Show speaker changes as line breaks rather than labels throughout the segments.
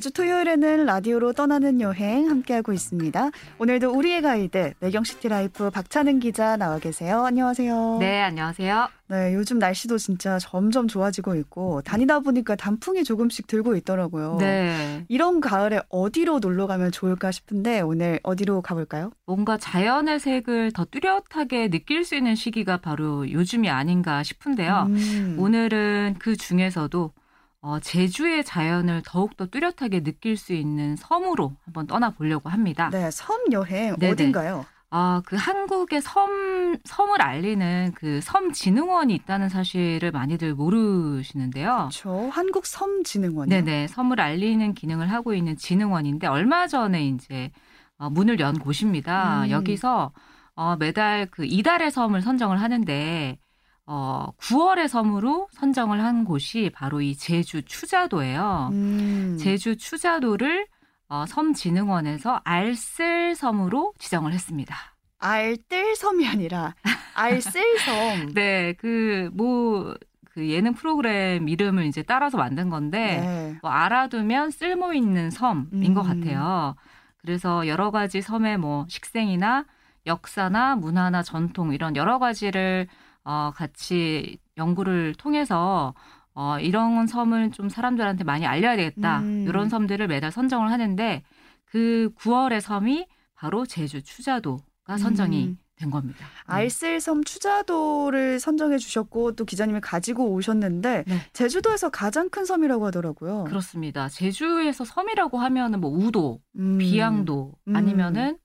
매주 토요일에는 라디오로 떠나는 여행 함께하고 있습니다. 오늘도 우리의 가이드 매경 시티라이프 박찬은 기자 나와 계세요. 안녕하세요.
네, 안녕하세요.
네, 요즘 날씨도 진짜 점점 좋아지고 있고 다니다 보니까 단풍이 조금씩 들고 있더라고요.
네.
이런 가을에 어디로 놀러 가면 좋을까 싶은데 오늘 어디로 가볼까요?
뭔가 자연의 색을 더 뚜렷하게 느낄 수 있는 시기가 바로 요즘이 아닌가 싶은데요.
음.
오늘은 그 중에서도 어, 제주의 자연을 더욱더 뚜렷하게 느낄 수 있는 섬으로 한번 떠나보려고 합니다.
네, 섬 여행
네네.
어딘가요?
아, 그 한국의 섬, 섬을 알리는 그 섬진흥원이 있다는 사실을 많이들 모르시는데요.
저 한국 섬진흥원이요.
네네. 섬을 알리는 기능을 하고 있는 진흥원인데 얼마 전에 이제 어, 문을 연 곳입니다.
음.
여기서 어, 매달 그 이달의 섬을 선정을 하는데 어, 9월의 섬으로 선정을 한 곳이 바로 이 제주 추자도예요.
음.
제주 추자도를 어, 섬진흥원에서 알쓸섬으로 지정을 했습니다.
알뜰섬이 아니라 알쓸섬.
네, 그뭐 그 예능 프로그램 이름을 이제 따라서 만든 건데
네.
뭐 알아두면 쓸모 있는 섬인
음.
것 같아요. 그래서 여러 가지 섬의 뭐 식생이나 역사나 문화나 전통 이런 여러 가지를 어, 같이 연구를 통해서 어, 이런 섬을 좀 사람들한테 많이 알려야 되겠다.
음.
이런 섬들을 매달 선정을 하는데 그 9월의 섬이 바로 제주 추자도가 선정이
음.
된 겁니다. 네.
알쓸섬 추자도를 선정해 주셨고 또 기자님이 가지고 오셨는데
네.
제주도에서 가장 큰 섬이라고 하더라고요.
그렇습니다. 제주에서 섬이라고 하면은 뭐 우도,
음.
비양도
음.
아니면은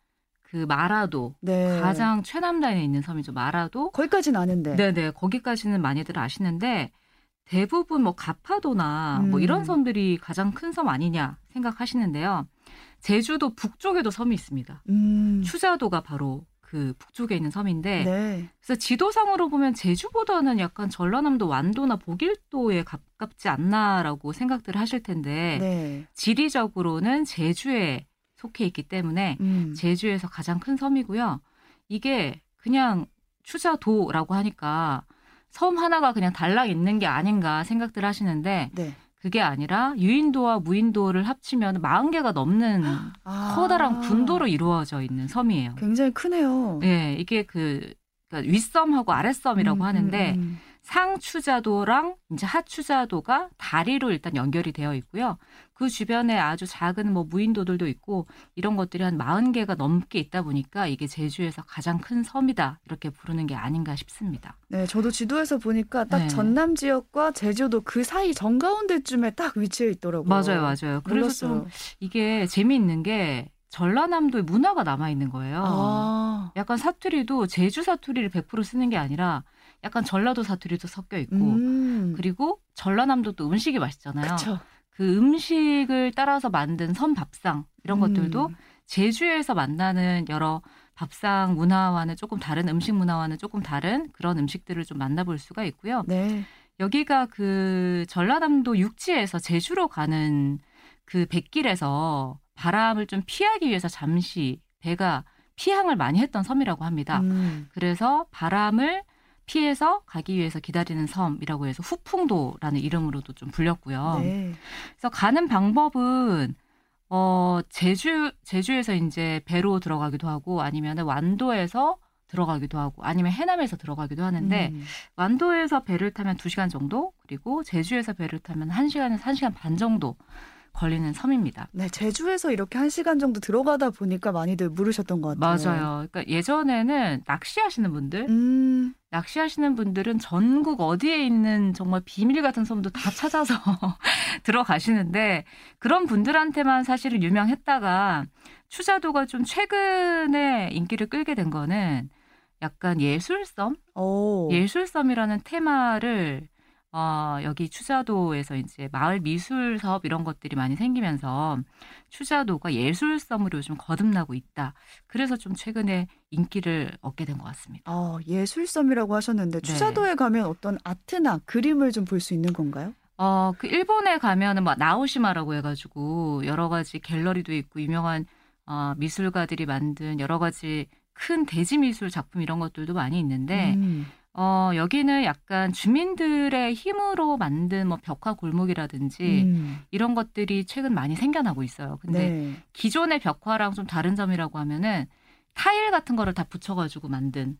그 마라도
네.
가장 최남단에 있는 섬이죠. 마라도.
거기까지는 아는데.
네네 거기까지는 많이들 아시는데 대부분 뭐 가파도나 뭐
음.
이런 섬들이 가장 큰 섬 아니냐 생각하시는데요. 제주도 북쪽에도 섬이 있습니다.
음.
추자도가 바로 그 북쪽에 있는 섬인데
네.
그래서 지도상으로 보면 제주보다는 약간 전라남도 완도나 보길도에 가깝지 않나라고 생각들을 하실 텐데
네.
지리적으로는 제주에 속해 있기 때문에
음.
제주에서 가장 큰 섬이고요. 이게 그냥 추자도라고 하니까 섬 하나가 그냥 달랑 있는 게 아닌가 생각들 하시는데
네.
그게 아니라 유인도와 무인도를 합치면 40개가 넘는
아.
커다란 군도로 이루어져 있는 섬이에요.
굉장히 크네요.
예, 이게 그 그러니까 윗섬하고 아랫섬이라고
음,
하는데
음, 음.
상추자도랑 이제 하추자도가 다리로 일단 연결이 되어 있고요. 그 주변에 아주 작은 뭐 무인도들도 있고 이런 것들이 한 40개가 넘게 있다 보니까 이게 제주에서 가장 큰 섬이다. 이렇게 부르는 게 아닌가 싶습니다.
네, 저도 지도에서 보니까 딱
네.
전남 지역과 제주도 그 사이 정가운데쯤에 딱 위치해 있더라고요.
맞아요, 맞아요. 그래서
몰랐어요.
좀 이게 재미있는 게 전라남도의 문화가 남아 있는 거예요.
아.
약간 사투리도 제주 사투리를 100% 쓰는 게 아니라 약간 전라도 사투리도 섞여 있고
음.
그리고 전라남도 또 음식이 맛있잖아요.
그쵸.
그 음식을 따라서 만든 선 밥상 이런 것들도
음.
제주에서 만나는 여러 밥상 문화와는 조금 다른 음식 문화와는 조금 다른 그런 음식들을 좀 만나볼 수가 있고요.
네.
여기가 그 전라남도 육지에서 제주로 가는 그 백길에서 바람을 좀 피하기 위해서 잠시 배가 피항을 많이 했던 섬이라고 합니다.
음.
그래서 바람을 피해서 가기 위해서 기다리는 섬이라고 해서 후풍도라는 이름으로도 좀 불렸고요.
네.
그래서 가는 방법은 어 제주 제주에서 이제 배로 들어가기도 하고 아니면 완도에서 들어가기도 하고 아니면 해남에서 들어가기도 하는데
음.
완도에서 배를 타면 2시간 정도 그리고 제주에서 배를 타면 1시간에서 1시간 반 정도 걸리는 섬입니다.
네, 제주에서 이렇게 한 시간 정도 들어가다 보니까 많이들 물으셨던 것 같아요.
맞아요. 그러니까 예전에는 낚시하시는 분들
음,
낚시하시는 분들은 전국 어디에 있는 정말 비밀 같은 섬도 다 찾아서 들어가시는데 그런 분들한테만 사실은 유명했다가 추자도가 좀 최근에 인기를 끌게 된 거는 약간 예술섬?
오.
예술섬이라는 테마를 어, 여기 추자도에서 이제 마을 미술 사업 이런 것들이 많이 생기면서 추자도가 예술섬으로 요즘 거듭나고 있다. 그래서 좀 최근에 인기를 얻게 된 것 같습니다.
아, 예술섬이라고 하셨는데
네.
추자도에 가면 어떤 아트나 그림을 좀 볼 수 있는 건가요?
어, 그 일본에 가면은 막 나오시마라고 해가지고 여러 가지 갤러리도 있고 유명한 어, 미술가들이 만든 여러 가지 큰 대지 미술 작품 이런 것들도 많이 있는데
음.
어, 여기는 약간 주민들의 힘으로 만든 뭐 벽화 골목이라든지
음.
이런 것들이 최근 많이 생겨나고 있어요. 근데
네.
기존의 벽화랑 좀 다른 점이라고 하면은 타일 같은 거를 다 붙여가지고 만든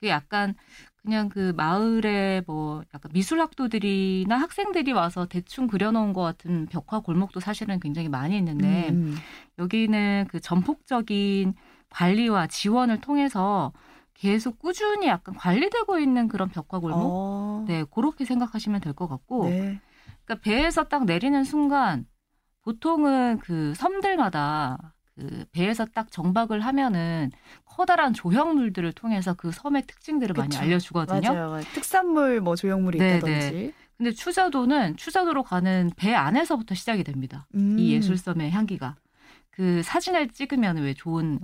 그 약간 그냥 그 마을에 뭐 약간 미술학도들이나 학생들이 와서 대충 그려놓은 것 같은 벽화 골목도 사실은 굉장히 많이 있는데
음.
여기는 그 전폭적인 관리와 지원을 통해서 계속 꾸준히 약간 관리되고 있는 그런 벽화 골목
어.
네 그렇게 생각하시면 될 것 같고
네.
그러니까 배에서 딱 내리는 순간 보통은 그 섬들마다 그 배에서 딱 정박을 하면은 커다란 조형물들을 통해서 그 섬의 특징들을 많이
그쵸.
알려주거든요.
맞아요. 특산물 뭐 조형물이
네,
있다든지.
근데 추자도는 추자도로 가는 배 안에서부터 시작이 됩니다.
음.
이 예술섬의 향기가 그 사진을 찍으면 왜 좋은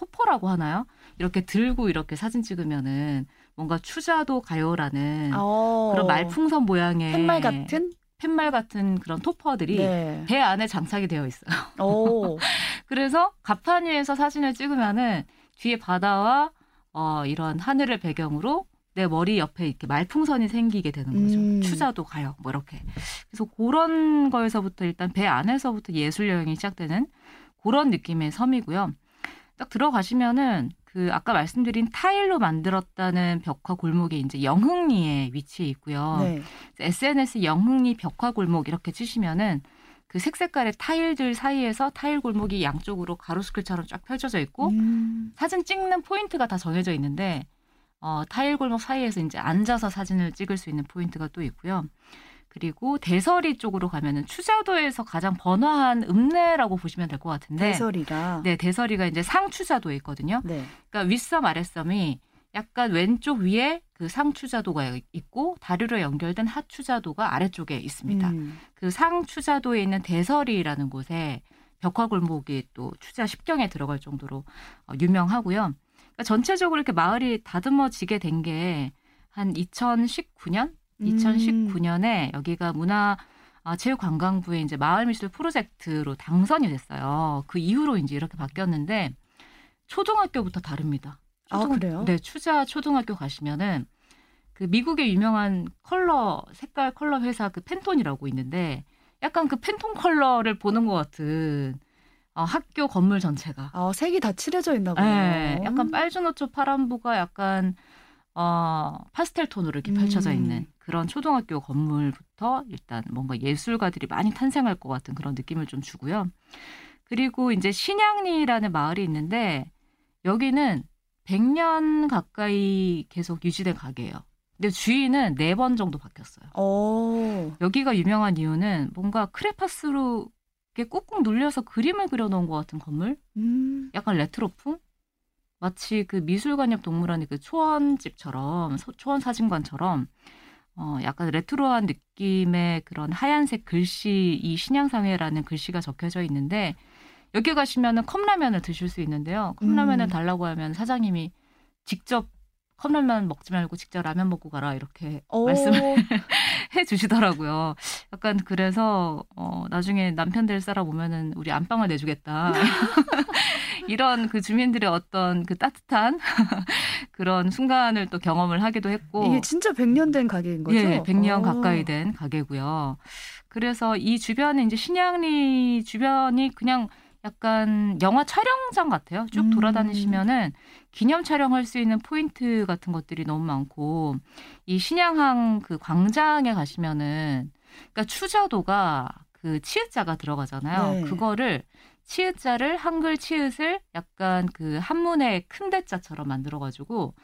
토퍼라고 하나요? 이렇게 들고 이렇게 사진 찍으면은 뭔가 추자도 가요라는
어.
그런 말풍선 모양의
팻말 같은?
팻말 같은 그런 토퍼들이
네.
배 안에 장착이 되어 있어요.
오.
그래서 갑판 위에서 사진을 찍으면은 뒤에 바다와 어, 이런 하늘을 배경으로 내 머리 옆에 이렇게 말풍선이 생기게 되는 거죠.
음.
추자도 가요. 뭐 이렇게. 그래서 그런 거에서부터 일단 배 안에서부터 예술 여행이 시작되는 그런 느낌의 섬이고요. 딱 들어가시면은 그 아까 말씀드린 타일로 만들었다는 벽화 골목이 이제 영흥리에 위치해 있고요.
네.
SNS 영흥리 벽화 골목 이렇게 치시면은 그 색색깔의 타일들 사이에서 타일 골목이 양쪽으로 가로수길처럼 쫙 펼쳐져 있고
음.
사진 찍는 포인트가 다 정해져 있는데 어, 타일 골목 사이에서 이제 앉아서 사진을 찍을 수 있는 포인트가 또 있고요. 그리고 대서리 쪽으로 가면은 추자도에서 가장 번화한 읍내라고 보시면 될 것 같은데
대설이라.
네, 대서리가 이제 상추자도에 있거든요.
네.
그러니까 윗섬 아랫섬이 약간 왼쪽 위에 그 상추자도가 있고 다리로 연결된 하추자도가 아래쪽에 있습니다.
음.
그 상추자도에 있는 대서리라는 곳에 벽화 골목이 또 추자 10경에 들어갈 정도로 어, 유명하고요. 그러니까 전체적으로 이렇게 마을이 다듬어지게 된 게 한 2019년,
음.
2019년에 여기가 문화 아, 체육관광부의 이제 마을미술 프로젝트로 당선이 됐어요. 그 이후로 이제 이렇게 바뀌었는데 초등학교부터 다릅니다.
아,
초등-
그래요?
네, 추자 초등학교 가시면은 그 미국의 유명한 컬러 색깔 컬러 회사 그 팬톤이라고 있는데 약간 그 팬톤 컬러를 보는 것 같은 어, 학교 건물 전체가
아, 색이 다 칠해져 있나 보네요.
네, 약간 빨주노초 파란부가 약간 어, 파스텔 톤으로 이렇게 펼쳐져
음.
있는 그런 초등학교 건물부터 일단 뭔가 예술가들이 많이 탄생할 것 같은 그런 느낌을 좀 주고요. 그리고 이제 신양리라는 마을이 있는데 여기는 100년 가까이 계속 유지된 가게예요. 근데 주인은 네 번 정도 바뀌었어요.
오.
여기가 유명한 이유는 뭔가 크레파스로 이렇게 꾹꾹 눌려서 그림을 그려놓은 것 같은 건물?
음.
약간 레트로풍? 마치 그 미술관 옆 동물원의 그 초원집처럼 소- 초원 사진관처럼 어 약간 레트로한 느낌의 그런 하얀색 글씨 이 신양상회라는 글씨가 적혀져 있는데 여기 가시면은 컵라면을 드실 수 있는데요. 컵라면을
음.
달라고 하면 사장님이 직접 컵라면 먹지 말고 직접 라면 먹고 가라 이렇게
오.
말씀을 해 주시더라고요. 약간 그래서 어 나중에 남편 될 사람 오면은 우리 안방을 내주겠다. 이런 그 주민들의 어떤 그 따뜻한 그런 순간을 또 경험을 하기도 했고
이게 진짜 100년 된 가게인 거죠?
예, 100년
오.
가까이 된 가게고요. 그래서 이 주변에 이제 신양리 주변이 그냥 약간 영화 촬영장 같아요. 쭉
음.
돌아다니시면은 기념 촬영할 수 있는 포인트 같은 것들이 너무 많고 이 신양항 그 광장에 가시면은 그러니까 추자도가 그 치읓자가 들어가잖아요.
네.
그거를 치읓자를 한글 치읓을 약간 그 한문의 큰 대자처럼 만들어 가지고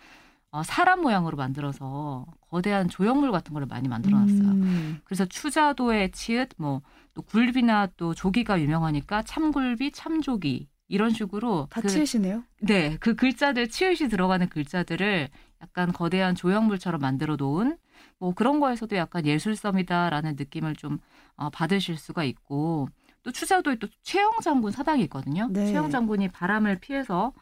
어, 사람 모양으로 만들어서 거대한 조형물 같은 거를 많이 만들어 놨어요.
음.
그래서 추자도의 치읓 뭐 또 굴비나 또 조기가 유명하니까 참굴비, 참조기 이런 식으로
다
그,
치으시네요.
네, 그 글자들 치읓이 들어가는 글자들을 약간 거대한 조형물처럼 만들어 놓은 뭐 그런 거에서도 약간 예술섬이다라는 느낌을 좀 어, 받으실 수가 있고 또 추자도에 또 최영 장군 사당이 있거든요.
네.
최영 장군이 바람을 피해서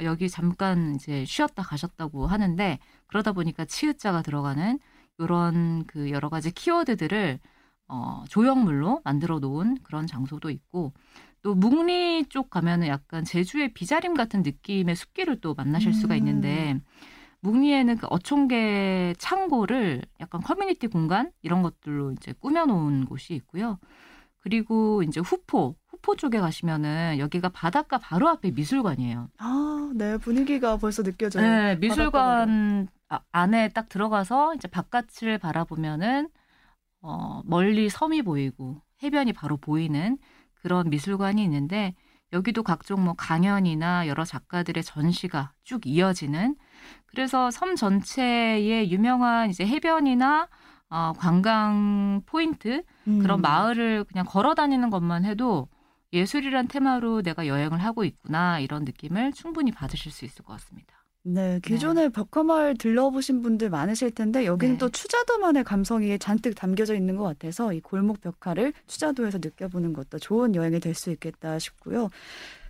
여기 잠깐 이제 쉬었다 가셨다고 하는데 그러다 보니까 치읓자가 들어가는 이런 그 여러 가지 키워드들을 어, 조형물로 만들어 놓은 그런 장소도 있고 또 묵리 쪽 가면은 약간 제주의 비자림 같은 느낌의 숲길을 또 만나실 수가
음.
있는데 묵리에는 그 어촌계 창고를 약간 커뮤니티 공간 이런 것들로 이제 꾸며놓은 곳이 있고요. 그리고 이제 후포, 후포 쪽에 가시면은 여기가 바닷가 바로 앞에 미술관이에요.
아, 네 분위기가 벌써 느껴져요.
네, 미술관 아, 안에 딱 들어가서 이제 바깥을 바라보면은 어, 멀리 섬이 보이고 해변이 바로 보이는 그런 미술관이 있는데 여기도 각종 뭐 강연이나 여러 작가들의 전시가 쭉 이어지는 그래서 섬 전체에 유명한 이제 해변이나 어, 관광 포인트 그런
음.
마을을 그냥 걸어 다니는 것만 해도 예술이란 테마로 내가 여행을 하고 있구나 이런 느낌을 충분히 받으실 수 있을 것 같습니다.
네, 기존에 벽화마을 들러보신 분들 많으실 텐데 여기는
네.
또 추자도만의 감성이 잔뜩 담겨져 있는 것 같아서 이 골목 벽화를 추자도에서 느껴보는 것도 좋은 여행이 될 수 있겠다 싶고요.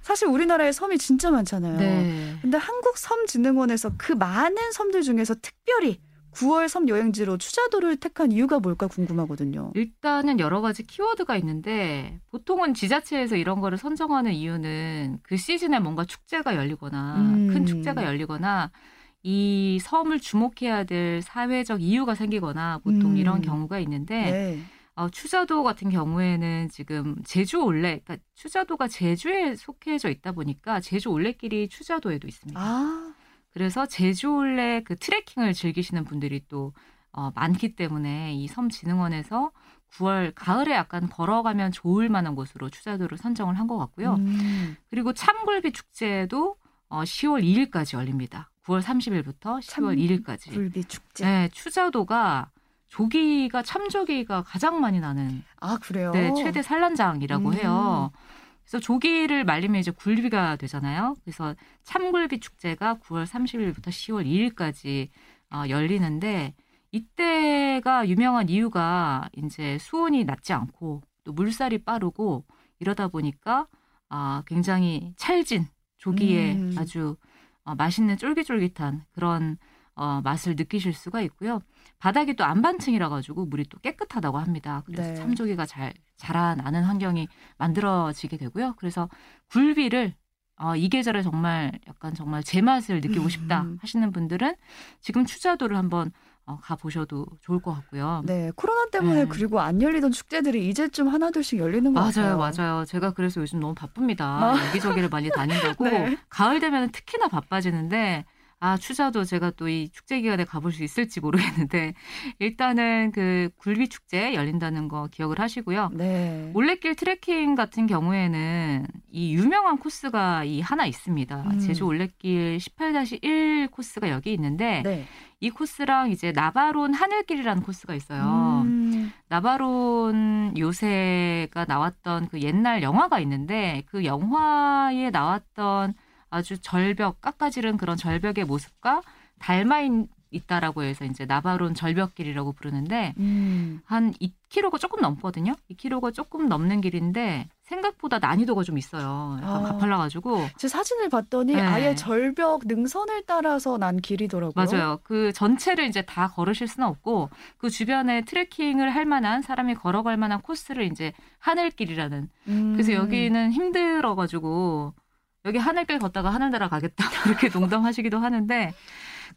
사실 우리나라에 섬이 진짜 많잖아요.
네.
근데 한국섬진흥원에서 그 많은 섬들 중에서 특별히 9월 섬 여행지로 추자도를 택한 이유가 뭘까 궁금하거든요.
일단은 여러 가지 키워드가 있는데 보통은 지자체에서 이런 거를 선정하는 이유는 그 시즌에 뭔가 축제가 열리거나
음.
큰 축제가 열리거나 이 섬을 주목해야 될 사회적 이유가 생기거나 보통
음.
이런 경우가 있는데
네.
어, 추자도 같은 경우에는 지금 제주 올레, 그러니까 추자도가 제주에 속해져 있다 보니까 제주 올레길이 추자도에도 있습니다.
아,
그래서 제주 올레 그 트레킹을 즐기시는 분들이 또 어, 많기 때문에 이 섬진흥원에서 9월 가을에 약간 걸어가면 좋을 만한 곳으로 추자도를 선정을 한 것 같고요.
음.
그리고 참굴비 축제도 어, 10월 2일까지 열립니다. 9월 30일부터 10월 2일까지.
굴비 축제.
네, 추자도가 조기가 참조기가 가장 많이 나는
아, 그래요?
네, 최대 산란장이라고
음.
해요. 그래서 조기를 말리면 이제 굴비가 되잖아요. 그래서 참굴비 축제가 9월 30일부터 10월 2일까지 어, 열리는데 이때가 유명한 이유가 이제 수온이 낮지 않고 또 물살이 빠르고 이러다 보니까 아, 굉장히 찰진 조기에
음.
아주 어, 맛있는 쫄깃쫄깃한 그런 어, 맛을 느끼실 수가 있고요. 바닥이 또 안반층이라 가지고 물이 또 깨끗하다고 합니다. 그래서
네.
참조기가 잘 자라나는 환경이 만들어지게 되고요. 그래서 굴비를 어, 이 계절에 정말 약간 정말 제맛을 느끼고 싶다
음.
하시는 분들은 지금 추자도를 한번 어, 가 보셔도 좋을 것 같고요.
네, 코로나 때문에
네.
그리고 안 열리던 축제들이 이제쯤 하나둘씩 열리는 것
맞아요,
같아요.
맞아요. 제가 그래서 요즘 너무 바쁩니다.
아.
여기저기를 많이 다닌다고.
네.
가을 되면 특히나 바빠지는데, 아, 추자도 제가 또 이 축제 기간에 가볼 수 있을지 모르겠는데, 일단은 그 굴비 축제 열린다는 거 기억을 하시고요.
네.
올레길 트레킹 같은 경우에는 이 유명한 코스가 이 하나 있습니다.
음.
제주 올레길 18-1 코스가 여기 있는데,
네.
이 코스랑 이제 나바론 하늘길이라는 코스가 있어요.
음,
나바론 요새가 나왔던 그 옛날 영화가 있는데 그 영화에 나왔던 아주 절벽 깎아지른 그런 절벽의 모습과 닮아 있- 있다라고 해서 이제 나바론 절벽길이라고 부르는데
음.
한 2km가 조금 넘거든요. 2km가 조금 넘는 길인데 생각보다 난이도가 좀 있어요. 약간
아.
가팔라가지고
제 사진을 봤더니
네.
아예 절벽 능선을 따라서 난 길이더라고요.
맞아요. 그 전체를 이제 다 걸으실 수는 없고 그 주변에 트레킹을 할 만한 사람이 걸어갈 만한 코스를 이제 하늘길이라는
음.
그래서 여기는 힘들어가지고 여기 하늘길 걷다가 하늘나라 가겠다 그렇게 농담하시기도 하는데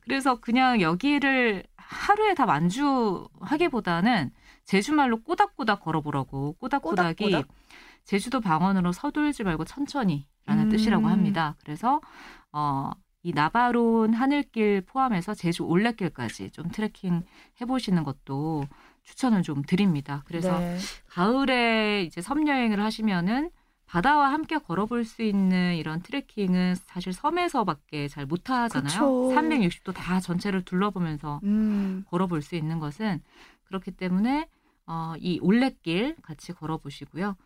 그래서 그냥 여기를 하루에 다 완주하기보다는 제주말로 꼬닥꼬닥 걸어보라고 꼬닥꼬닥이
꼬닥꼬닥?
제주도 방언으로 서둘지 말고 천천히라는
음.
뜻이라고 합니다. 그래서 어, 이 나바론 하늘길 포함해서 제주 올레길까지 좀 트레킹 해보시는 것도 추천을 좀 드립니다. 그래서
네.
가을에 이제 섬 여행을 하시면은 바다와 함께 걸어볼 수 있는 이런 트레킹은 사실 섬에서밖에 잘 못 하잖아요.
그쵸.
360도 다 전체를 둘러보면서
음.
걸어볼 수 있는 것은 그렇기 때문에 어, 이 올레길 같이 걸어보시고요.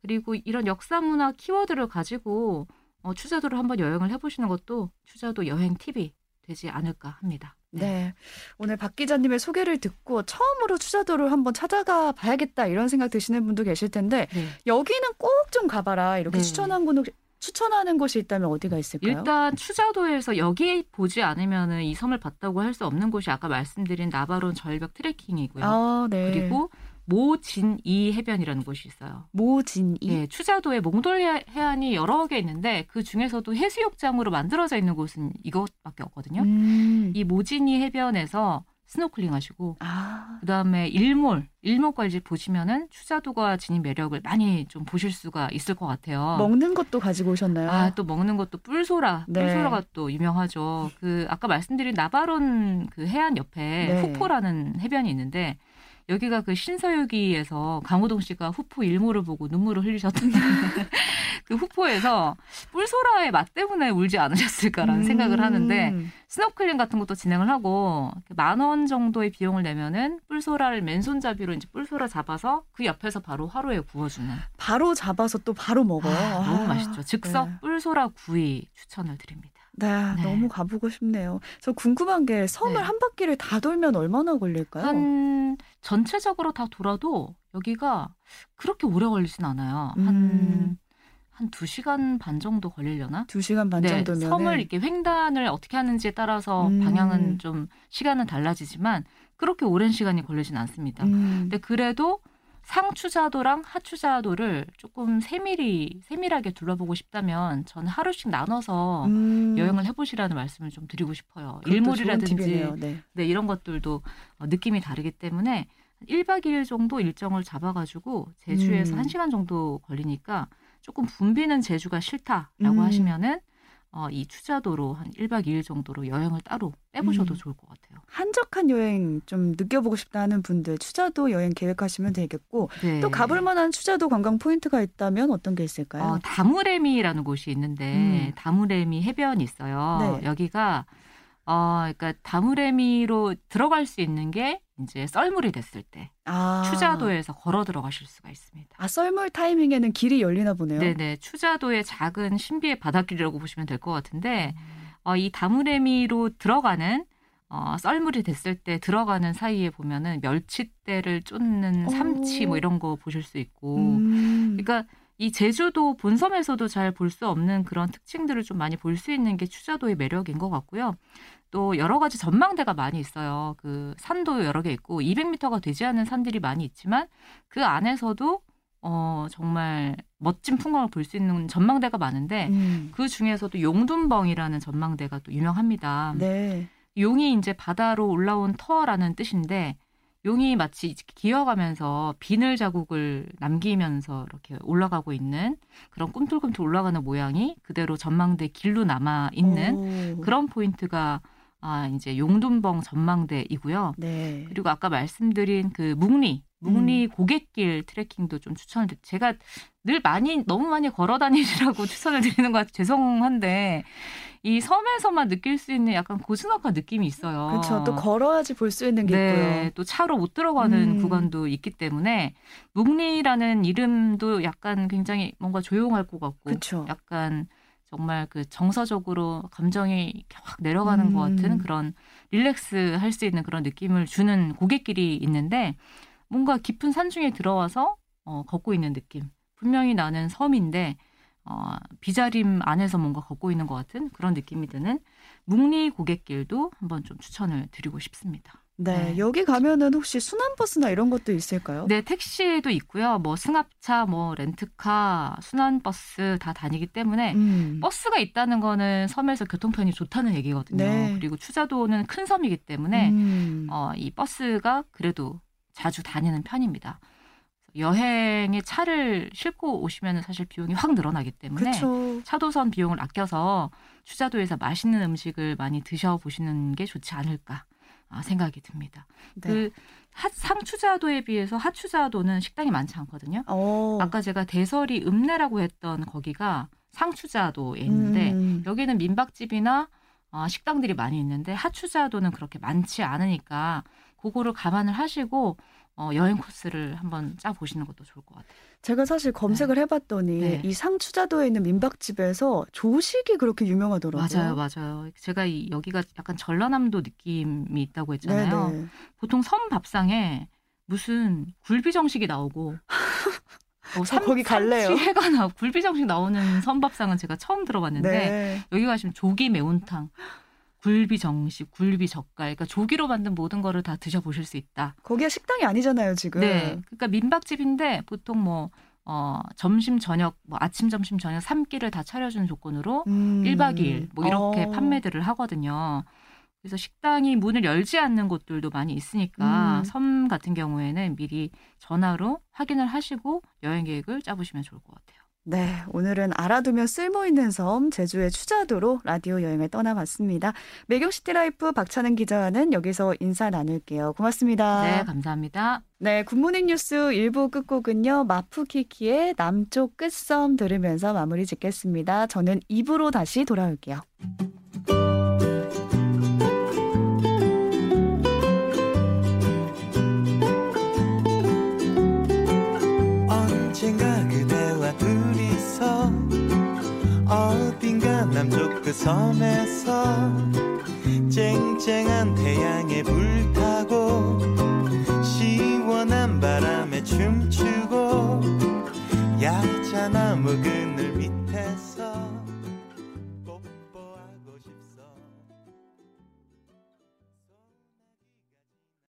그리고 이런 역사 문화 키워드를 가지고 어, 추자도를 한번 여행을 해보시는 것도 추자도 여행 팁이 되지 않을까 합니다.
네. 오늘 박 기자님의 소개를 듣고 처음으로 추자도를 한번 찾아가 봐야겠다 이런 생각 드시는 분도 계실 텐데
네.
여기는 꼭 좀 가봐라 이렇게
네.
추천한 곳 추천하는 곳이 있다면 어디가 있을까요?
일단 추자도에서 여기 보지 않으면은 이 섬을 봤다고 할 수 없는 곳이 아까 말씀드린 나바론 절벽 트레킹이고요.
아, 네.
그리고 모진이 해변이라는 곳이 있어요.
모진이.
예, 추자도에 몽돌 해안이 여러 개 있는데 그 중에서도 해수욕장으로 만들어져 있는 곳은 이것밖에 없거든요.
음.
이 모진이 해변에서 스노클링 하시고
아.
그다음에 일몰 일몰까지 보시면은 추자도가 지닌 매력을 많이 좀 보실 수가 있을 것 같아요.
먹는 것도 가지고 오셨나요?
아, 또 먹는 것도 뿔소라.
네.
뿔소라가 또 유명하죠. 그 아까 말씀드린 나바론 그 해안 옆에
네.
후포라는 해변이 있는데 여기가 그 신서유기에서 강호동 씨가 후포 일몰을 보고 눈물을 흘리셨던 그 후포에서 뿔소라의 맛 때문에 울지 않으셨을까라는
음.
생각을 하는데 스노클링 같은 것도 진행을 하고 만 원 정도의 비용을 내면은 뿔소라를 맨손잡이로 이제 뿔소라 잡아서 그 옆에서 바로 화로에 구워주는
바로 잡아서 또 바로 먹어요.
아, 너무
아,
맛있죠. 즉석
네.
뿔소라 구이 추천을 드립니다.
네,
네.
너무 가보고 싶네요. 저 궁금한 게 섬을
네.
한 바퀴를 다 돌면 얼마나 걸릴까요?
한 전체적으로 다 돌아도 여기가 그렇게 오래 걸리진 않아요.
음.
한, 한 2시간 반 정도 걸리려나?
두 시간 반
네,
정도면
섬을 이렇게 횡단을 어떻게 하는지에 따라서
음.
방향은 좀 시간은 달라지지만 그렇게 오랜 시간이 걸리진 않습니다.
음.
근데 그래도 상추자도랑 하추자도를 조금 세밀히 세밀하게 둘러보고 싶다면 저는 하루씩 나눠서
음.
여행을 해보시라는 말씀을 좀 드리고 싶어요. 일몰이라든지.
네. 네,
이런 것들도 어, 느낌이 다르기 때문에 1박 2일 정도 일정을 잡아가지고 제주에서
음.
1시간 정도 걸리니까 조금 붐비는 제주가 싫다라고
음.
하시면은 어, 이 추자도로 한 1박 2일 정도로 여행을 따로 빼보셔도
음.
좋을 것 같아요.
한적한 여행 좀 느껴보고 싶다 하는 분들 추자도 여행 계획하시면 되겠고
네.
또 가볼 만한 추자도 관광 포인트가 있다면 어떤 게 있을까요?
어, 다무레미라는 곳이 있는데
음.
다무레미 해변이 있어요.
네.
여기가 어, 그러니까 다무레미로 들어갈 수 있는 게 이제 썰물이 됐을 때
아.
추자도에서 걸어 들어가실 수가 있습니다.
아 썰물 타이밍에는 길이 열리나 보네요.
네네. 추자도의 작은 신비의 바닷길이라고 보시면 될 것 같은데, 어, 이 다무레미로 들어가는, 어, 썰물이 됐을 때 들어가는 사이에 보면은 멸치대를 쫓는
오.
삼치 뭐 이런 거 보실 수 있고,
음.
그러니까 이 제주도 본섬에서도 잘 볼 수 없는 그런 특징들을 좀 많이 볼 수 있는 게 추자도의 매력인 것 같고요. 또 여러 가지 전망대가 많이 있어요. 그 산도 여러 개 있고 200m가 되지 않은 산들이 많이 있지만 그 안에서도 어 정말 멋진 풍광을 볼 수 있는 전망대가 많은데
음.
그 중에서도 용둔벙이라는 전망대가 또 유명합니다.
네.
용이 이제 바다로 올라온 터라는 뜻인데 용이 마치 기어가면서 비늘 자국을 남기면서 이렇게 올라가고 있는 그런 꿈틀꿈틀 올라가는 모양이 그대로 전망대 길로 남아 있는
오.
그런 포인트가 아 이제 용둔벙 전망대이고요.
네.
그리고 아까 말씀드린 그 묵리 묵리 고갯길 트레킹도 좀 추천을 드리 제가 늘 많이 너무 많이 걸어 다니시라고 추천을 드리는 것 같아 죄송한데 이 섬에서만 느낄 수 있는 약간 고즈넉한 느낌이 있어요.
그렇죠. 또 걸어야지 볼 수 있는 게
네,
있고요.
또 차로 못 들어가는
음.
구간도 있기 때문에 묵리라는 이름도 약간 굉장히 뭔가 조용할 것 같고
그렇죠.
약간 정말 그 정서적으로 감정이 확 내려가는 것
음.
같은 그런 릴렉스 할 수 있는 그런 느낌을 주는 고갯길이 있는데 뭔가 깊은 산 중에 들어와서 어, 걷고 있는 느낌. 분명히 나는 섬인데 어, 비자림 안에서 뭔가 걷고 있는 것 같은 그런 느낌이 드는 묵리 고갯길도 한번 좀 추천을 드리고 싶습니다.
네.
네.
여기 가면은 혹시 순환버스나 이런 것도 있을까요?
네, 택시도 있고요. 뭐 승합차, 뭐 렌트카, 순환버스 다 다니기 때문에
음.
버스가 있다는 거는 섬에서 교통편이 좋다는 얘기거든요.
네.
그리고 추자도는 큰 섬이기 때문에
음.
어, 이 버스가 그래도 자주 다니는 편입니다. 여행에 차를 싣고 오시면 사실 비용이 확 늘어나기 때문에
그렇죠.
차도선 비용을 아껴서 추자도에서 맛있는 음식을 많이 드셔보시는 게 좋지 않을까 아, 생각이 듭니다.
네.
그 하- 상추자도에 비해서 하추자도는 식당이 많지 않거든요.
어.
아까 제가 대설이 읍내라고 했던 거기가 상추자도에 있는데
음.
여기는 민박집이나 어, 식당들이 많이 있는데 하추자도는 그렇게 많지 않으니까 그거를 감안을 하시고 어, 여행 코스를 한번 짜 보시는 것도 좋을 것 같아요.
제가 사실 검색을 해봤더니
네.
이 상추자도에 있는 민박집에서 조식이 그렇게 유명하더라고요.
맞아요, 맞아요. 제가 이, 여기가 약간 전라남도 느낌이 있다고 했잖아요.
네네.
보통 섬 밥상에 무슨 굴비 정식이 나오고 어,
저 거기 갈래요.
회가 나 굴비 정식 나오는 섬 밥상은 제가 처음 들어봤는데
네.
여기 가시면 조기 매운탕 굴비 정식, 굴비 젓갈, 그러니까 조기로 만든 모든 거를 다 드셔보실 수 있다.
거기가 식당이 아니잖아요, 지금.
네, 그러니까 민박집인데 보통 뭐 어, 점심 저녁, 뭐 아침 점심 저녁 3끼를 다 차려주는 조건으로
음.
1박 2일 뭐 이렇게
어.
판매들을 하거든요. 그래서 식당이 문을 열지 않는 곳들도 많이 있으니까
음.
섬 같은 경우에는 미리 전화로 확인을 하시고 여행 계획을 짜보시면 좋을 것 같아요.
네, 오늘은 알아두면 쓸모있는 섬 제주의 추자도로 라디오 여행을 떠나봤습니다. 매경시티라이프 박찬은 기자와는 여기서 인사 나눌게요. 고맙습니다.
네, 감사합니다.
네, 굿모닝 뉴스 1부 끝곡은요. 마푸키키의 남쪽 끝섬 들으면서 마무리 짓겠습니다. 저는 2부로 다시 돌아올게요.
남쪽 그 섬에서 쨍쨍한 태양에 불타고 시원한 바람에 춤추고 야자나무 그늘